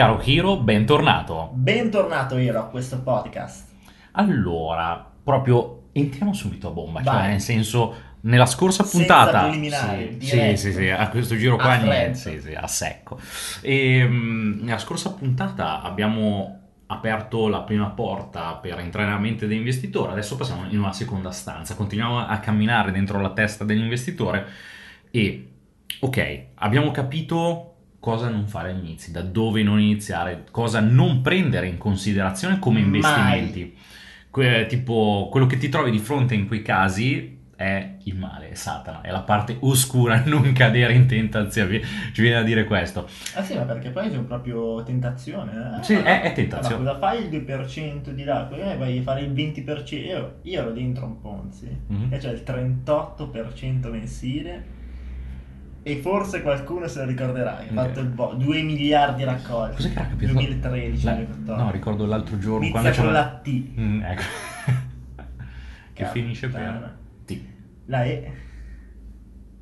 Caro Hiro, bentornato. Bentornato Hiro a questo podcast. Allora, proprio entriamo subito a bomba, cioè nel senso, nella scorsa puntata... sì, sì, sì, sì, a questo giro qua A niente, sì, sì, a secco. E, mm, nella scorsa puntata abbiamo aperto la prima porta per entrare nella mente dell'investitore, adesso passiamo in una seconda stanza, continuiamo a camminare dentro la testa dell'investitore e, ok, abbiamo capito cosa non fare all'inizio, da dove non iniziare, cosa non prendere in considerazione come investimenti. Que- tipo, quello che ti trovi di fronte in quei casi è il male, è Satana, è la parte oscura, non cadere in tentazione. Ci viene a dire questo. Ah sì, ma perché poi c'è proprio tentazione. Eh? Sì, è- è Ma tentazione. cosa fai il 2% di là? Poi vai a fare il 20%. Io, io ero dentro un Ponzi Mhm. e c'è il 38% mensile. E forse qualcuno se lo ricorderà. Ha fatto il bo- 2 miliardi raccolti. Cos'è che era capito? 2013, La- 2014. no, ricordo l'altro giorno Inizia quando con c'era... la T. Mm, ecco. che Cazzo, finisce per... T. La E.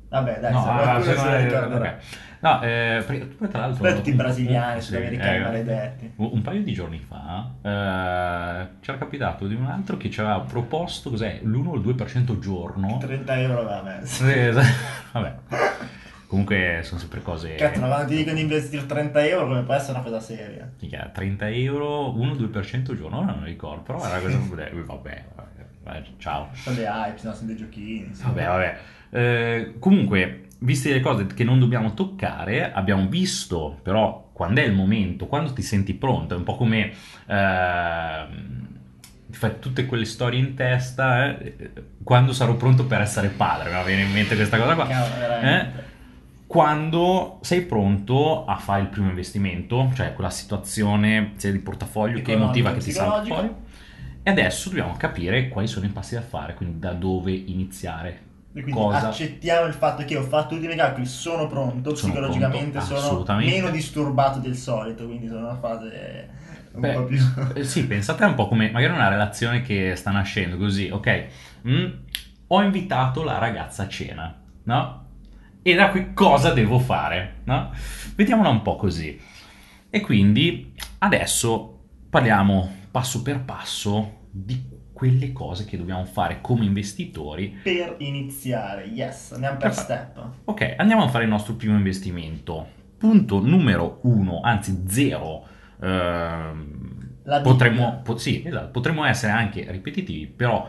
Vabbè, dai, No, se qualcuno se lo eh, ricorderà. ok. No, eh, poi tra l'altro... Tutti i brasiliani, Sì, sudamericani eh, maledetti. Un un paio di giorni fa eh, c'era capitato di un altro che ci aveva proposto cos'è, l'1 o il 2% giorno. 30 euro aveva messo. Sì, esatto. Vabbè. Comunque sono sempre cose. Cazzo, ma quando ti dicono di investire 30 euro, come può essere una cosa seria? Minchia, 30 euro, 1-2% giorno, ora non ricordo, però era cosa. vabbè, vabbè, vabbè, ciao. Sono le hype, no? sono dei giochini. sì. Vabbè, vabbè. Eh, comunque, viste le cose che non dobbiamo toccare, abbiamo visto però quando è il momento, quando ti senti pronto, è un po' come ehm, ti fai tutte quelle storie in testa, eh, quando sarò pronto per essere padre, mi viene in mente questa cosa qua. Veramente. Quando sei pronto a fare il primo investimento, cioè quella situazione sia di portafoglio che emotiva che ti psicologico. fuori. E adesso dobbiamo capire quali sono i passi da fare, quindi da dove iniziare. E quindi Cosa? accettiamo il fatto che ho fatto tutti i miei calcoli, sono pronto, Sono psicologicamente pronto, sono meno disturbato del solito, quindi sono in una fase un Beh, po' più... Eh, sì, pensate un po' come magari una relazione che sta nascendo così, ok? mm, ho invitato la ragazza a cena, no? E da qui cosa devo fare, no? Vediamola un po' così. E quindi adesso parliamo passo per passo di quelle cose che dobbiamo fare come investitori. per iniziare, yes, andiamo per Perfetto. step. Ok, andiamo a fare il nostro primo investimento. Punto numero uno, anzi zero. La potremmo, po- sì, esatto, potremmo essere anche ripetitivi, però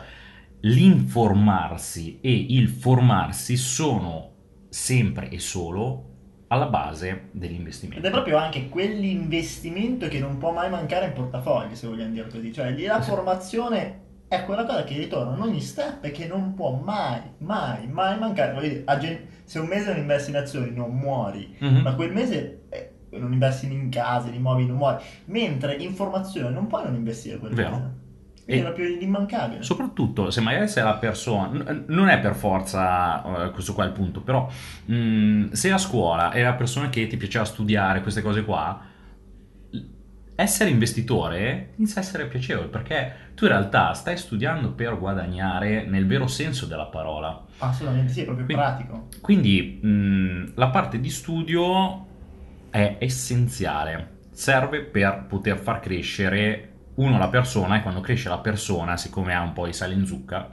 l'informarsi e il formarsi sono sempre e solo alla base dell'investimento. Ed è proprio anche quell'investimento che non può mai mancare in portafoglio, se vogliamo dire così. Cioè, lì la Sì. formazione è quella cosa che ritorna in ogni step e che non può mai, mai, mai mancare. Dire, se un mese non investi in azioni non muori, Mhm. ma quel mese eh, non investi in case, in immobili, non muori. Mentre in formazione non puoi non investire quel Vero. mese. Quindi E- è proprio l'immancabile. Soprattutto se magari sei la persona, non è per forza eh, questo qua il punto, però mh, se a scuola è la persona che ti piaceva studiare queste cose qua, essere investitore inizia a essere piacevole perché tu in realtà stai studiando per guadagnare nel vero senso della parola. Assolutamente sì, è proprio Quindi- pratico. Quindi mh, la parte di studio è essenziale, serve per poter far crescere uno la persona e quando cresce la persona, siccome ha un po' di sale in zucca,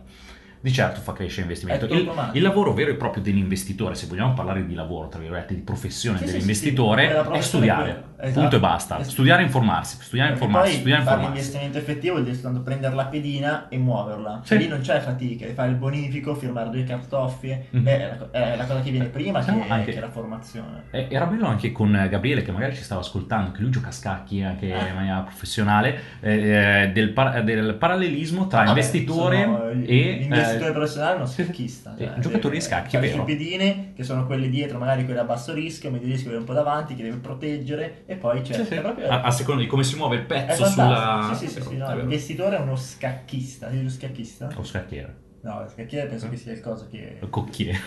di certo fa crescere l'investimento. Il, il lavoro vero e proprio dell'investitore, se vogliamo parlare di lavoro, tra virgolette, di professione Sì, sì, sì, dell'investitore, sì, quella è studiare. Esatto. Punto e basta. Esatto. Studiare e informarsi, studiare e informarsi, poi studiare fare informarsi. l'investimento effettivo vuol dire soltanto prendere la pedina e muoverla. Sì. Lì non c'è fatica, fare il bonifico, firmare due cartoffie, Mhm. beh, è, la, cosa che viene prima che, anche- che la formazione. Era bello anche con Gabriele che magari ci stava ascoltando, che lui gioca a scacchi anche Ah. in maniera professionale, eh, eh, del, par- del parallelismo tra Vabbè, investitore gli- e L'investitore eh, professionale è uno sì, sì. scacchista. Sì, cioè, un giocatore di deve- scacchi, è le vero. sue pedine, che sono quelle dietro, magari quelle a basso rischio, medio rischio, quelle un po' davanti, che deve proteggere, e poi c'è... Sì, sì. è proprio- a, a seconda di come si muove il è pezzo sulla... Sì, sì, sì, sì, È no, l'investitore è uno scacchista. Sei lo scacchista? O scacchiere, No, lo scacchiere penso che sia il coso che... cocchiere.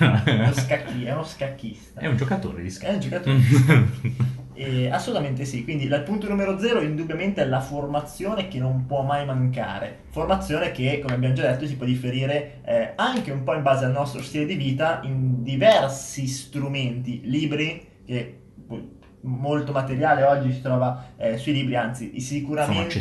Scacchi- è uno scacchista. È un giocatore di È scacchi. un giocatore. Eh, assolutamente sì, quindi il punto numero zero indubbiamente è la formazione che non può mai mancare. Formazione che, come abbiamo già detto, si può differire eh, anche un po' in base al nostro stile di vita in diversi strumenti, libri che molto materiale oggi si trova eh, sui libri, anzi sicuramente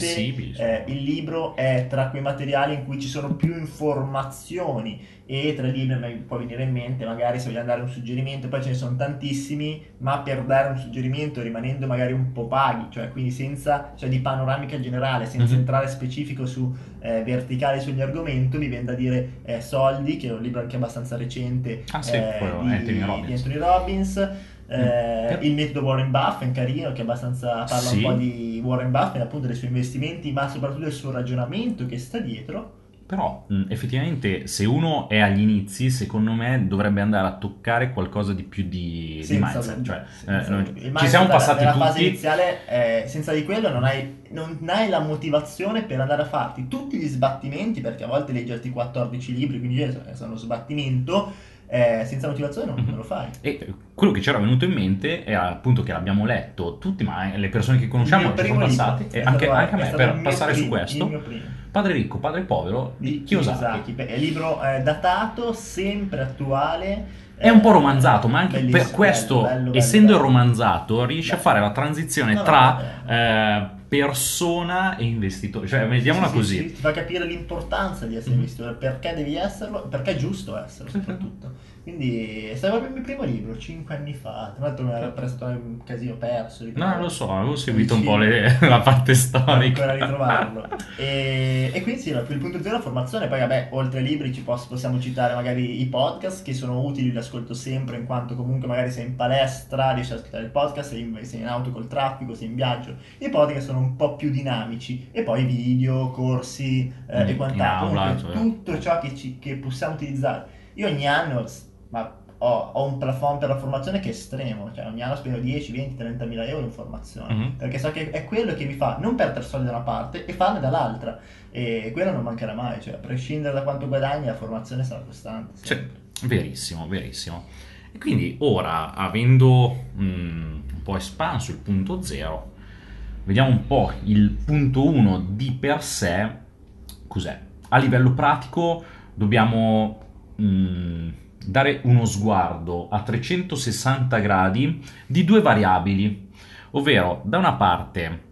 eh, il libro è tra quei materiali in cui ci sono più informazioni e tra i libri mi può venire in mente magari se vogliamo dare un suggerimento, poi ce ne sono tantissimi, ma per dare un suggerimento rimanendo magari un po' vaghi, cioè quindi senza, cioè di panoramica generale, senza Mhm. entrare specifico su eh, verticali sugli argomenti, mi viene da dire eh, Soldi, che è un libro anche abbastanza recente Ah, sì, eh, quello, di, Anthony Robbins. di Anthony Robbins. Eh, Mm. il metodo Warren Buffett, carino, che abbastanza parla Sì. un po' di Warren Buffett, appunto dei suoi investimenti, ma soprattutto del suo ragionamento che sta dietro. Però mh, effettivamente se uno è agli inizi, secondo me dovrebbe andare a toccare qualcosa di più di, di Senza mindset. dubbio, Cioè, senza eh. Il ci mindset siamo nella- passati nella fase tutti. iniziale, eh, senza di quello non hai, non hai la motivazione per andare a farti tutti gli sbattimenti, perché a volte leggerti 14 libri, quindi eh, sono sbattimento, eh, senza motivazione non, Mhm. non lo fai. E quello che ci era venuto in mente è appunto che l'abbiamo letto tutti, ma le persone che conosciamo ci sono libro e anche, stato- anche a me, per passare su primo- Il questo. Padre ricco, padre povero di Kiyosaki. È un libro eh, datato, sempre attuale. È un po' romanzato, ma anche per questo, bello, bello, essendo bello. romanzato, riesce a fare la transizione No, no, tra vabbè. eh, persona e investitore. Cioè, mettiamola Sì, sì, così. sì, ti fa capire l'importanza di essere Mhm. investitore, perché devi esserlo, perché è giusto esserlo Sì, sì. soprattutto. Quindi è stato proprio il mio primo libro, 5 anni fa. Tra l'altro mi era prestato un casino perso. No, ricordo. lo so, avevo seguito un po' le- la parte storica. ancora ritrovarlo. e, e quindi sì, no, il punto zero è formazione. Poi, vabbè, oltre ai libri ci poss- possiamo citare magari i podcast che sono utili, li ascolto sempre in quanto comunque magari sei in palestra, riesci ad ascoltare il podcast, sei in, sei in auto col traffico, sei in viaggio. I podcast sono un po' più dinamici. E poi video, corsi eh, Mm, e quant'altro. aula, cioè. tutto ciò che, ci- che possiamo utilizzare. Io ogni anno ma ho, ho un plafond per la formazione che è estremo, cioè ogni anno spendo 10, 20, 30 mila euro in formazione, Mhm. perché so che è quello che mi fa non perdere soldi da una parte e farne dall'altra, e quello non mancherà mai, cioè a prescindere da quanto guadagni la formazione sarà costante. Cioè, verissimo, verissimo. E quindi ora, avendo mm, un po' espanso il punto zero, vediamo un po' il punto 1 di per sé cos'è. A livello pratico dobbiamo mm, dare uno sguardo a 360 gradi di due variabili, ovvero da una parte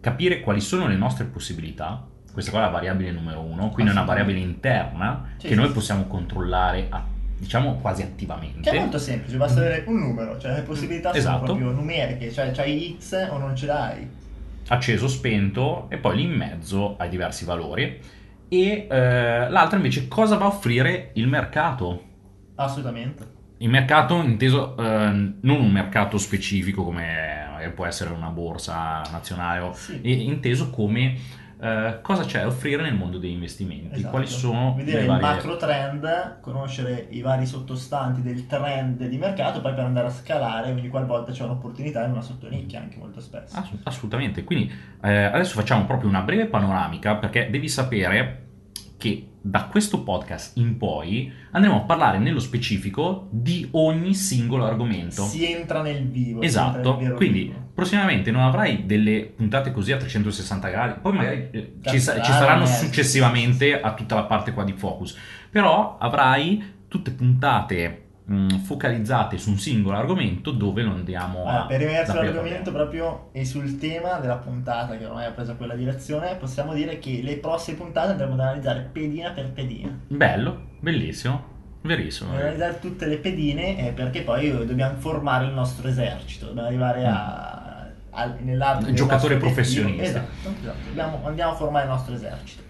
capire quali sono le nostre possibilità, questa qua è la variabile numero uno, quindi è una variabile interna Sì, che sì, noi sì. possiamo controllare a- diciamo quasi attivamente. Che è molto semplice, basta avere un numero, cioè le possibilità Esatto. sono proprio numeriche, cioè c'hai X o non ce l'hai. acceso, spento e poi lì in mezzo hai diversi valori e eh, l'altra invece cosa va a offrire il mercato. Assolutamente. Il mercato inteso eh, non un mercato specifico come può essere una borsa nazionale, Sì. è inteso come eh, cosa c'è da offrire nel mondo degli investimenti, Esatto. quali sono vedere il varie... macro trend, conoscere i vari sottostanti del trend di mercato, poi per andare a scalare ogni qualvolta c'è un'opportunità in una sottonicchia anche molto spesso. Ass- assolutamente, quindi eh, adesso facciamo proprio una breve panoramica perché devi sapere che da questo podcast in poi andremo a parlare nello specifico di ogni singolo argomento. Si entra nel vivo. nel Esatto, vero quindi vivo. prossimamente non avrai delle puntate così a 360 gradi, poi magari eh, ci, sa- ci saranno eh. successivamente a tutta la parte qua di focus, però avrai tutte puntate mh, focalizzate su un singolo argomento dove lo andiamo Allora, a... per rimanere davvero sull'argomento proprio e sul tema della puntata che ormai ha preso quella direzione, possiamo dire che le prossime puntate andremo ad analizzare pedina per pedina. Bello, bellissimo, verissimo. Dobbiamo analizzare tutte le pedine eh, perché poi dobbiamo formare il nostro esercito, dobbiamo arrivare a, a- nell'arco Mm. Giocatore professionista. Esatto, esatto. Dobbiamo- andiamo a formare il nostro esercito.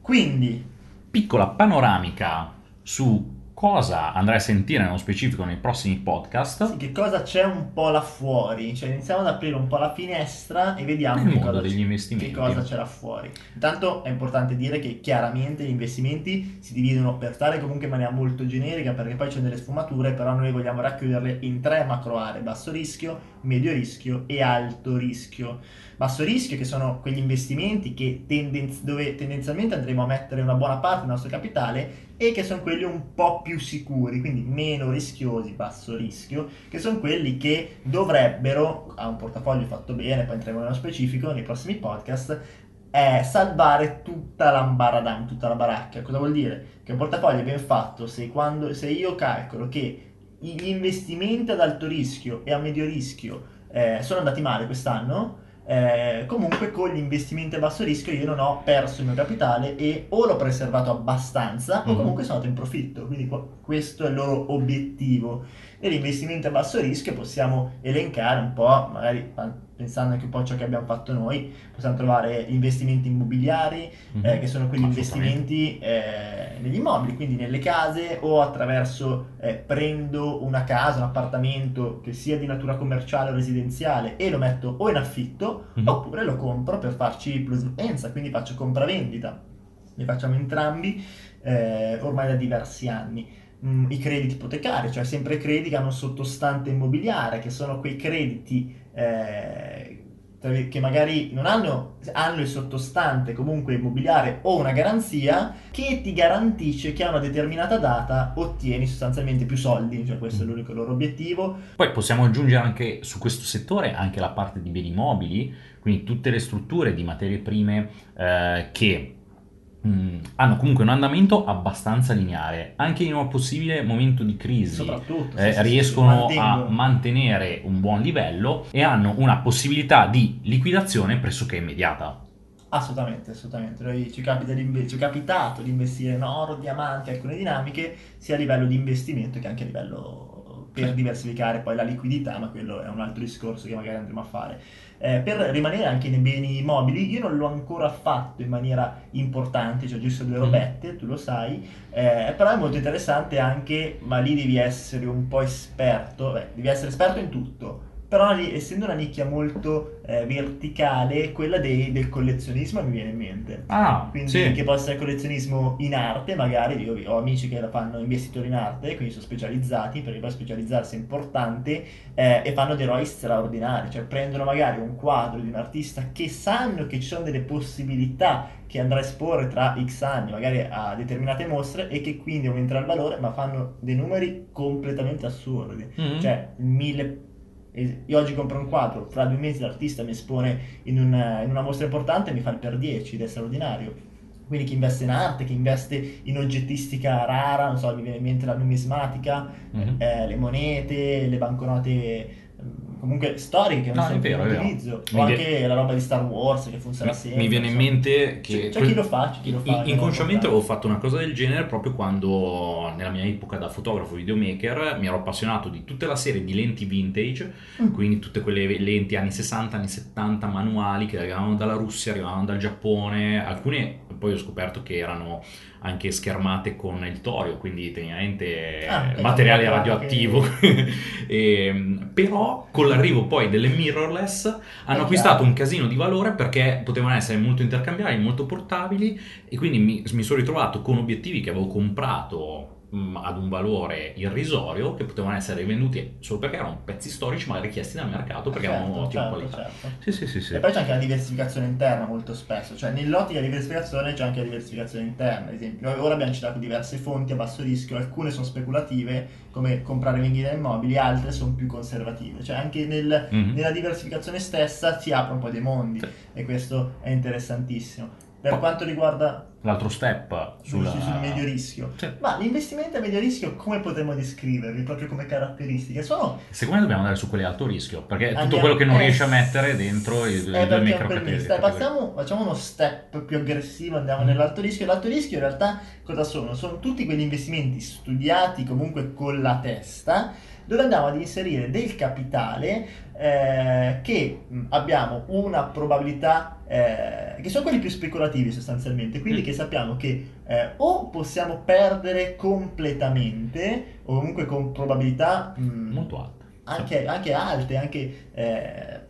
Quindi, Piccola panoramica su cosa andrai a sentire nello specifico nei prossimi podcast. sì, che cosa c'è un po' là fuori? Cioè iniziamo ad aprire un po' la finestra e vediamo che cosa, che cosa c'è là fuori. Intanto è importante dire che chiaramente gli investimenti si dividono per stare comunque in maniera molto generica perché poi c'è delle sfumature, però noi vogliamo racchiuderle in tre macro aree, basso rischio, medio rischio e alto rischio. Basso rischio che sono quegli investimenti tendenz- dove tendenzialmente andremo a mettere una buona parte del nostro capitale e che sono quelli un po' più sicuri, quindi meno rischiosi, basso rischio, che sono quelli che dovrebbero, a un portafoglio fatto bene, poi entreremo nello specifico nei prossimi podcast, è salvare tutta l'ambaradam, tutta la baracca. Cosa vuol dire? Che un portafoglio ben fatto, se, quando, se io calcolo che gli investimenti ad alto rischio e a medio rischio eh, sono andati male quest'anno, eh, comunque con gli investimenti a basso rischio io non ho perso il mio capitale e o l'ho preservato abbastanza Mhm. o comunque sono andato in profitto, quindi questo è il loro obiettivo. Negli investimenti a basso rischio possiamo elencare un po', magari pensando anche un po' a ciò che abbiamo fatto noi, possiamo trovare investimenti immobiliari, Mhm. eh, che sono quegli investimenti eh, negli immobili, quindi nelle case o attraverso eh, prendo una casa, un appartamento che sia di natura commerciale o residenziale e lo metto o in affitto Mhm. oppure lo compro per farci plusvalenza, quindi faccio compravendita. Li facciamo entrambi eh, ormai da diversi anni. Mm, I crediti ipotecari, cioè sempre crediti che hanno sottostante immobiliare, che sono quei crediti eh, che magari non hanno, hanno il sottostante comunque immobiliare o una garanzia che ti garantisce che a una determinata data ottieni sostanzialmente più soldi, cioè questo è l'unico loro obiettivo. Poi possiamo aggiungere anche su questo settore anche la parte di beni mobili, quindi tutte le strutture di materie prime eh, che mh, hanno comunque un andamento abbastanza lineare, anche in un possibile momento di crisi. Eh, sì, sì, sì, riescono a mantenere un buon livello e hanno una possibilità di liquidazione pressoché immediata. Assolutamente, assolutamente. Noi ci, capita ci è capitato di investire in oro, diamanti, alcune dinamiche, sia a livello di investimento che anche a livello per diversificare poi la liquidità, ma quello è un altro discorso che magari andremo a fare. Eh, per rimanere anche nei beni mobili, io non l'ho ancora fatto in maniera importante, cioè giusto due Mhm. robette, tu lo sai, eh, però è molto interessante anche, ma lì devi essere un po' esperto, beh, devi essere esperto in tutto, però essendo una nicchia molto eh, verticale, quella dei- del collezionismo mi viene in mente. Ah, Quindi sì. che può essere collezionismo in arte, magari io ho amici che la fanno investitori in arte, quindi sono specializzati, perché poi specializzarsi è importante, eh, e fanno dei ROI straordinari, cioè prendono magari un quadro di un artista che sanno che ci sono delle possibilità che andrà a esporre tra X anni, magari a determinate mostre, e che quindi aumenterà il valore, ma fanno dei numeri completamente assurdi. Mhm. Cioè, mille... Io oggi compro un quadro, fra due mesi l'artista mi espone in una, in una mostra importante e mi fa il per 10 ed è straordinario. Quindi chi investe in arte, chi investe in oggettistica rara, non so, mi viene in mente la numismatica, Mhm. eh, le monete, le banconote comunque storiche No, è vero, è vero. utilizzo, Mi o anche la roba di Star Wars che funziona sempre. Mi viene in mente che C'è, c'è chi lo fa, c'è chi lo fa. In- Inconsciamente avevo fatto una cosa del genere proprio quando nella mia epoca da fotografo videomaker mi ero appassionato di tutta la serie di lenti vintage, Mm. quindi tutte quelle lenti anni 60, anni 70 manuali che arrivavano dalla Russia, arrivavano dal Giappone, alcune poi ho scoperto che erano anche schermate con il torio, quindi tecnicamente Ah, eh, materiale radioattivo. Ehm, però con l'arrivo poi delle mirrorless hanno È acquistato chiaro. un casino di valore perché potevano essere molto intercambiabili, molto portabili e quindi mi, mi sono ritrovato con obiettivi che avevo comprato mh, ad un valore irrisorio che potevano essere rivenduti solo perché erano pezzi storici ma richiesti dal mercato perché avevano Certo, ottima certo, qualità. certo. Sì, sì, sì, sì. E poi c'è anche la diversificazione interna molto spesso, cioè nell'ottica di diversificazione c'è anche la diversificazione interna, ad esempio. Noi ora abbiamo citato diverse fonti a basso rischio, alcune sono speculative, come comprare e vendita immobili, altre sono più conservative. Cioè anche nel- Mhm. nella diversificazione stessa si apre un po' dei mondi Sì. e questo è interessantissimo. Per quanto riguarda L'altro step sulla... sul, medio rischio, Sì. ma gli investimenti a medio rischio come potremmo descriverli proprio come caratteristiche? Sono Secondo me dobbiamo andare su quelli a alto rischio perché è tutto Andiamo- quello che non eh, riesce a mettere dentro i, i Eh, due micro passiamo, facciamo uno step più aggressivo, andiamo Mm. nell'alto rischio. L'alto rischio in realtà cosa sono? Sono tutti quegli investimenti studiati comunque con la testa, dove andiamo ad inserire del capitale eh, che abbiamo una probabilità, eh, che sono quelli più speculativi sostanzialmente, quindi Mm. che sappiamo che eh, o possiamo perdere completamente, o comunque con probabilità mh, molto alto. anche, anche alte, anche eh,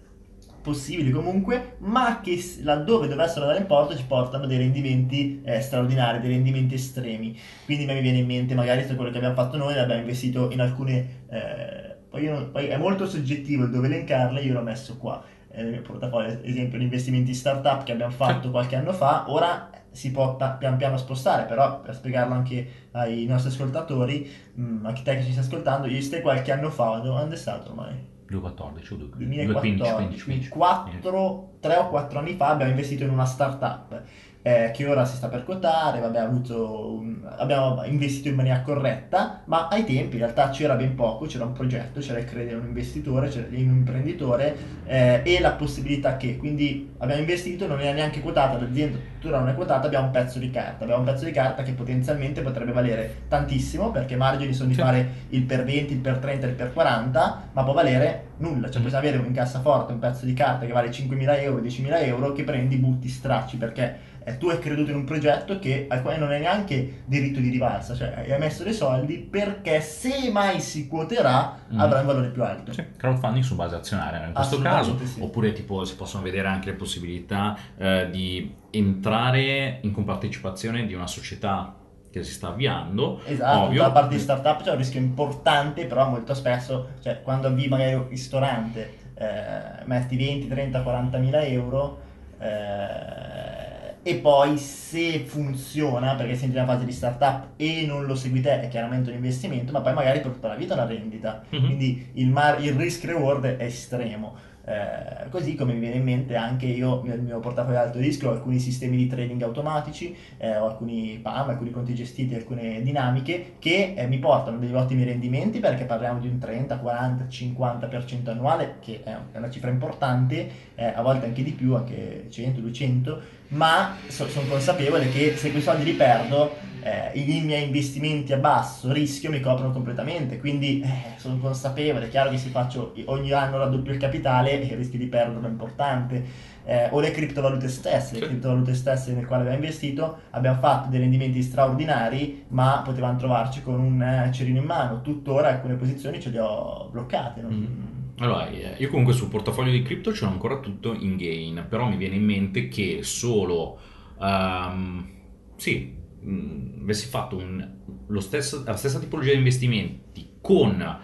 possibili comunque, ma che laddove dovessero andare in porto ci portano dei rendimenti eh, straordinari, dei rendimenti estremi. Quindi mi viene in mente magari se quello che abbiamo fatto noi, abbiamo investito in alcune... eh, poi, non- poi è molto soggettivo il dove elencarle, io l'ho messo qua. eh, Nel mio portafoglio, ad esempio, gli investimenti in startup che abbiamo fatto qualche anno fa, ora si può pa- pian piano spostare, però per spiegarlo anche ai nostri ascoltatori, mh, anche te che ci stai ascoltando, io stai qualche anno fa, quando è stato ormai? 2014 o 2014, 2015, 15, quindi 4, 3 o 4 anni fa abbiamo investito in una startup. Eh, che ora si sta per quotare, vabbè, avuto un- abbiamo investito in maniera corretta, ma ai tempi in realtà c'era ben poco, c'era un progetto, c'era il credere in un investitore, c'era in un imprenditore eh, e la possibilità che, quindi abbiamo investito, non era neanche quotata, l'azienda tuttora non è quotata, abbiamo un pezzo di carta, abbiamo un pezzo di carta che potenzialmente potrebbe valere tantissimo perché i margini sono di Sì. fare il per 20, il per 30, il per 40, ma può valere nulla, cioè Mm. possiamo avere in cassaforte un pezzo di carta che vale 5.000 euro, 10.000 euro che prendi, butti, stracci perché eh, tu hai creduto in un progetto che, al quale non hai neanche diritto di rivalsa, cioè hai messo dei soldi perché se mai si quoterà Mm. avrà un valore più alto. Sì, crowdfunding su base azionaria in questo caso, sì. oppure tipo si possono vedere anche le possibilità eh, di entrare in compartecipazione di una società che si sta avviando. Esatto, Ovvio. da parte di startup c'è un rischio importante, però molto spesso, cioè quando avvii magari un ristorante, eh, metti 20, 30, 40 mila euro eh, e poi se funziona, perché sei in una fase di startup e non lo segui te, è chiaramente un investimento, ma poi magari per tutta la vita è una rendita. Mhm. Quindi il, mar- il risk reward è estremo. Eh, così come mi viene in mente anche io nel mio portafoglio alto rischio ho alcuni sistemi di trading automatici, eh, ho alcuni PAM, alcuni conti gestiti, alcune dinamiche che eh, mi portano degli ottimi rendimenti perché parliamo di un 30, 40, 50% annuale che è è una cifra importante, eh, a volte anche di più, anche 100, 200, ma sono consapevole che se quei soldi li perdo eh, i miei investimenti a basso rischio mi coprono completamente, quindi eh, sono consapevole, è chiaro che se faccio ogni anno raddoppio il capitale il rischio di perderlo è importante. Eh, o le criptovalute stesse, le Sì. criptovalute stesse nel quale abbiamo investito, abbiamo fatto dei rendimenti straordinari, ma potevamo trovarci con un eh, cerino in mano. Tuttora alcune posizioni ce le ho bloccate. non- Mm. Allora, eh, io comunque sul portafoglio di cripto l'ho ancora tutto in gain, però mi viene in mente che solo, ehm, sì, mh, avessi fatto un- lo stesso- la stessa tipologia di investimenti con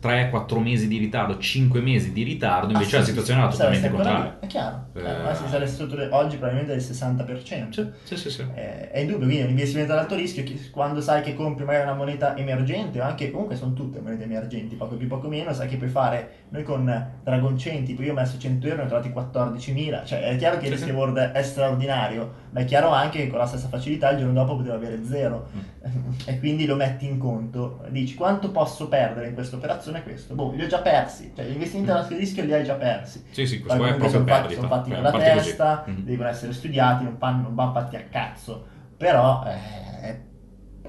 3-4 mesi di ritardo, 5 mesi di ritardo, invece Ah, la sì, situazione era sì, totalmente contraria. È chiaro, Eh. eh, saresti sotto le- oggi probabilmente del 60%. Sì, sì, sì, sì. Eh, è indubbio, quindi è un investimento ad alto rischio quando sai che compri magari una moneta emergente o anche comunque sono tutte monete emergenti, poco più poco meno, sai che puoi fare, noi con Dragon Chain, tipo io ho messo 100 euro e ne ho trovati 14.000, cioè è chiaro che il rischio reward è straordinario, ma è chiaro anche che con la stessa facilità il giorno dopo potevo avere zero e quindi lo metti in conto, dici quanto posso perdere in questa operazione questo, boh, li ho già persi, cioè gli investimenti alto rischio li hai già persi. Sì, sì, questo è proprio sono fatti, sono fatti Eh, con la parti così. testa, Mhm. devono essere studiati, non, non vanno fatti a cazzo, però eh,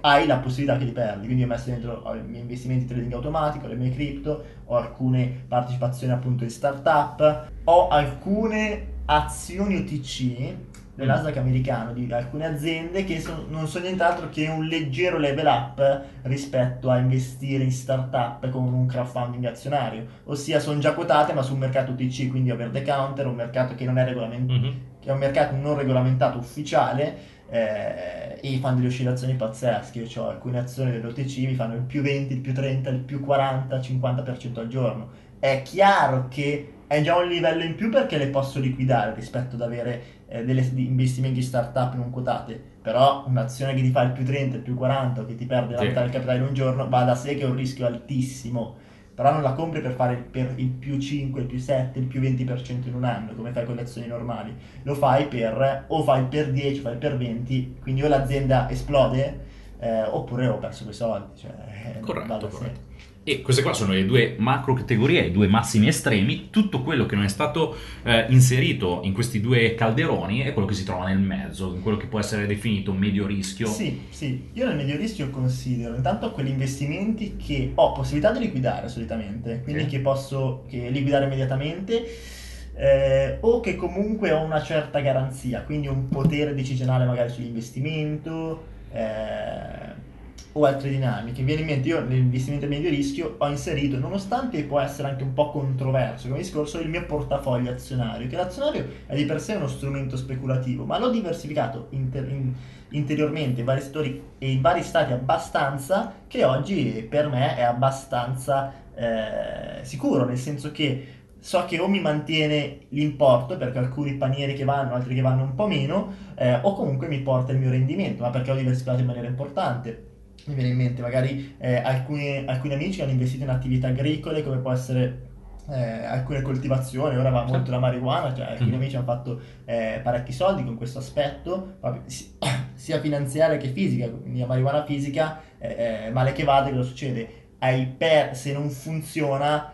hai la possibilità che li perdi, quindi ho messo dentro i miei investimenti di trading automatico, le mie cripto, ho alcune partecipazioni appunto di startup, ho alcune azioni OTC del. Nasdaq americano di alcune aziende che son- non sono nient'altro che un leggero level up rispetto a investire in startup con un crowdfunding azionario, ossia sono già quotate ma su un mercato OTC, quindi over the counter, un mercato che non è regolamentato Mhm. che è un mercato non regolamentato ufficiale eh, e fanno delle oscillazioni pazzesche. Io ho alcune azioni dell'OTC, mi fanno il più 20, il più 30, il più 40, 50% al giorno. È chiaro che è già un livello in più perché le posso liquidare rispetto ad avere eh, delle di investimenti startup non quotate. Però un'azione che ti fa il più 30, il più 40 o che ti perde la metà del capitale in un giorno va da sé che è un rischio altissimo però non la compri per fare il, per il più 5, il più 7, il più 20% in un anno, come fai con le azioni normali. Lo fai per, o fai per 10, fai per 20, quindi o l'azienda esplode, eh, oppure ho perso quei soldi. Cioè, eh, Corretto, corretto. E queste qua sono le due macro categorie, i due massimi estremi. Tutto quello che non è stato eh, inserito in questi due calderoni è quello che si trova nel mezzo, in quello che può essere definito medio rischio. Sì, sì, io nel medio rischio considero intanto quegli investimenti che ho possibilità di liquidare solitamente, quindi Sì. che posso che liquidare immediatamente eh, o che comunque ho una certa garanzia, quindi un potere decisionale magari sull'investimento eh, o altre dinamiche. Mi viene in mente io nell'investimento a medio rischio ho inserito, nonostante può essere anche un po' controverso come discorso, il mio portafoglio azionario, che l'azionario è di per sé uno strumento speculativo, ma l'ho diversificato inter- in- interiormente in vari settori e in vari stati abbastanza che oggi per me è abbastanza eh, sicuro, nel senso che so che o mi mantiene l'importo perché alcuni panieri che vanno, altri che vanno un po' meno, eh, o comunque mi porta il mio rendimento, ma perché ho diversificato in maniera importante. Mi viene in mente magari eh, alcuni, alcuni amici hanno investito in attività agricole come può essere eh, alcune coltivazioni, ora va molto la marijuana, cioè alcuni Mm. amici hanno fatto eh, parecchi soldi con questo aspetto, proprio si- sia finanziaria che fisica, quindi la marijuana fisica, eh, eh, male che vada, cosa succede? Hai per, se non funziona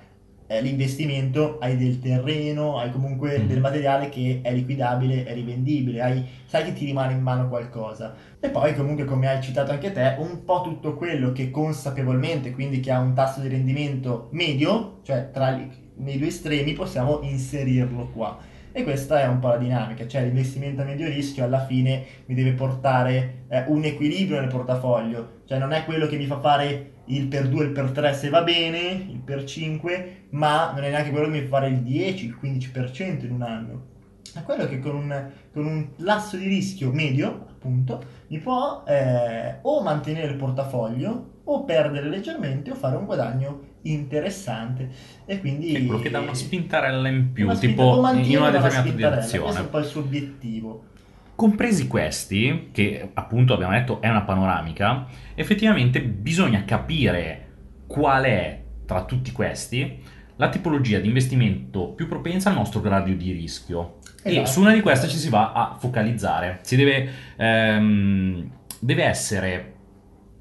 eh, l'investimento, hai del terreno, hai comunque Mm. del materiale che è liquidabile, è rivendibile, hai, sai che ti rimane in mano qualcosa. E poi comunque, come hai citato anche te, un po' tutto quello che consapevolmente, quindi che ha un tasso di rendimento medio, cioè tra li- nei due estremi, possiamo inserirlo qua. E questa è un po' la dinamica, cioè l'investimento a medio rischio alla fine mi deve portare eh, un equilibrio nel portafoglio, cioè non è quello che mi fa fare il per 2, il per 3 se va bene, il per 5, ma non è neanche quello che mi fa fare il 10, il 15% in un anno. È quello che con un, con un lasso di rischio medio, appunto, mi può eh, o mantenere il portafoglio o perdere leggermente o fare un guadagno interessante. E quindi... Che è quello che dà una spintarella in più, una spinta- tipo in una una determinata spintarella, direzione. Questo è un po' il suo obiettivo. Compresi questi, che appunto abbiamo detto è una panoramica, effettivamente bisogna capire qual è tra tutti questi la tipologia di investimento più propensa al nostro grado di rischio. E Esatto. su una di queste ci si va a focalizzare. Si deve, ehm, deve essere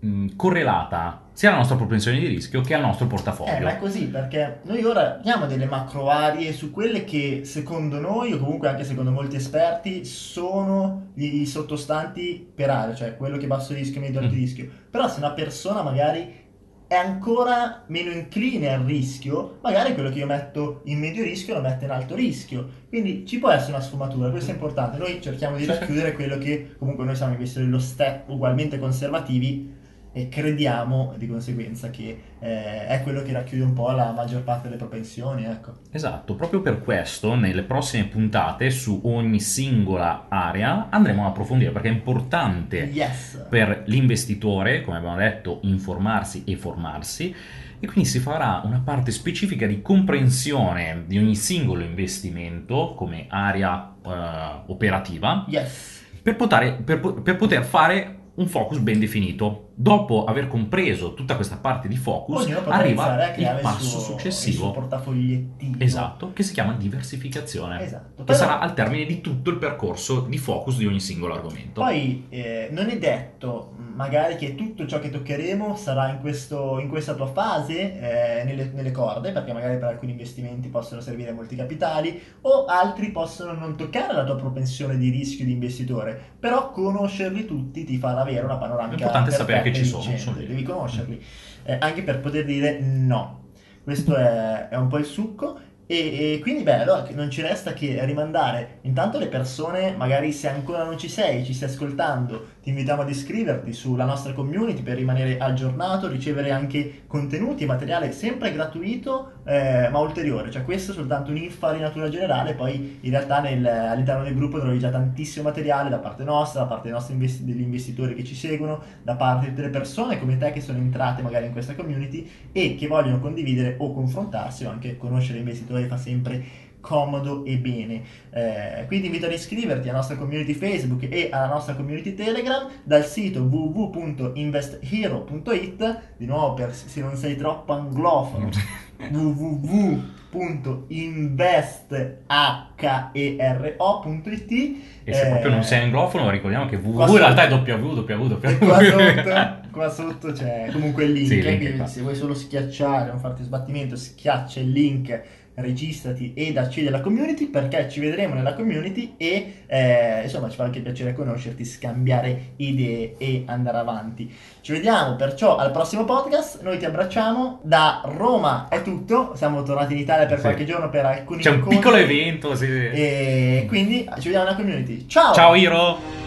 mh, correlata sia alla nostra propensione di rischio che al nostro Eh, portafoglio. ma è così perché noi ora diamo delle macro aree su quelle che secondo noi, o comunque anche secondo molti esperti, sono gli sottostanti per area, cioè quello che è basso rischio, medio alto Mm. rischio. Però se una persona magari è ancora meno incline al rischio, magari quello che io metto in medio rischio lo metto in alto rischio. Quindi ci può essere una sfumatura, questo è importante. Noi cerchiamo di racchiudere quello che comunque noi siamo investitori dello step ugualmente conservativi e crediamo di conseguenza che eh, è quello che racchiude un po' la maggior parte delle propensioni, ecco. Esatto, proprio per questo nelle prossime puntate su ogni singola area andremo ad approfondire perché è importante Yes. per l'investitore, come abbiamo detto, informarsi e formarsi e quindi si farà una parte specifica di comprensione di ogni singolo investimento come area eh, operativa Yes. per poter, per per poter fare un focus ben definito. Dopo aver compreso tutta questa parte di focus, arriva a creare il passo suo, il suo successivo. portafogliettino. Esatto, che si chiama diversificazione. Esatto. Che Però- sarà al termine di tutto il percorso di focus di ogni singolo argomento. Poi eh, non è detto magari che tutto ciò che toccheremo sarà in, questo, in questa tua fase eh, nelle, nelle corde, perché magari per alcuni investimenti possono servire molti capitali o altri possono non toccare la tua propensione di rischio di investitore, però conoscerli tutti ti farà avere una panoramica. È sapere perfetta che ci sono, sono. Devi conoscerli, eh, anche per poter dire no. Questo è, è un po' il succo. E, e quindi beh, allora non ci resta che rimandare intanto le persone, magari se ancora non ci sei, ci stai ascoltando, ti invitiamo ad iscriverti sulla nostra community per rimanere aggiornato, ricevere anche contenuti e materiale sempre gratuito eh, ma ulteriore, cioè questo è soltanto un'infarinatura generale, poi in realtà nel- all'interno del gruppo trovi già tantissimo materiale da parte nostra, da parte nostri investi- degli investitori che ci seguono, da parte delle persone come te che sono entrate magari in questa community e che vogliono condividere o confrontarsi o anche conoscere investitori fa sempre comodo e bene. Eh, quindi invito ad iscriverti alla nostra community Facebook e alla nostra community Telegram dal sito www.investhero.it di nuovo per se non sei troppo anglofono www.investhero.it E se eh, proprio non sei anglofono, ricordiamo che www in sotto- realtà è www. e qua sotto, qua sotto c'è comunque il link, Sì, link se vuoi solo schiacciare, non farti sbattimento, schiaccia il link, registrati ed accedi alla community perché ci vedremo nella community e eh, insomma ci fa anche piacere conoscerti, scambiare idee e andare avanti. Ci vediamo perciò al prossimo podcast, noi ti abbracciamo, da Roma è tutto, siamo tornati in Italia per Sì. qualche giorno per alcuni C'è un incontri piccolo evento. sì. e quindi ci vediamo nella community. Ciao! Ciao Iro!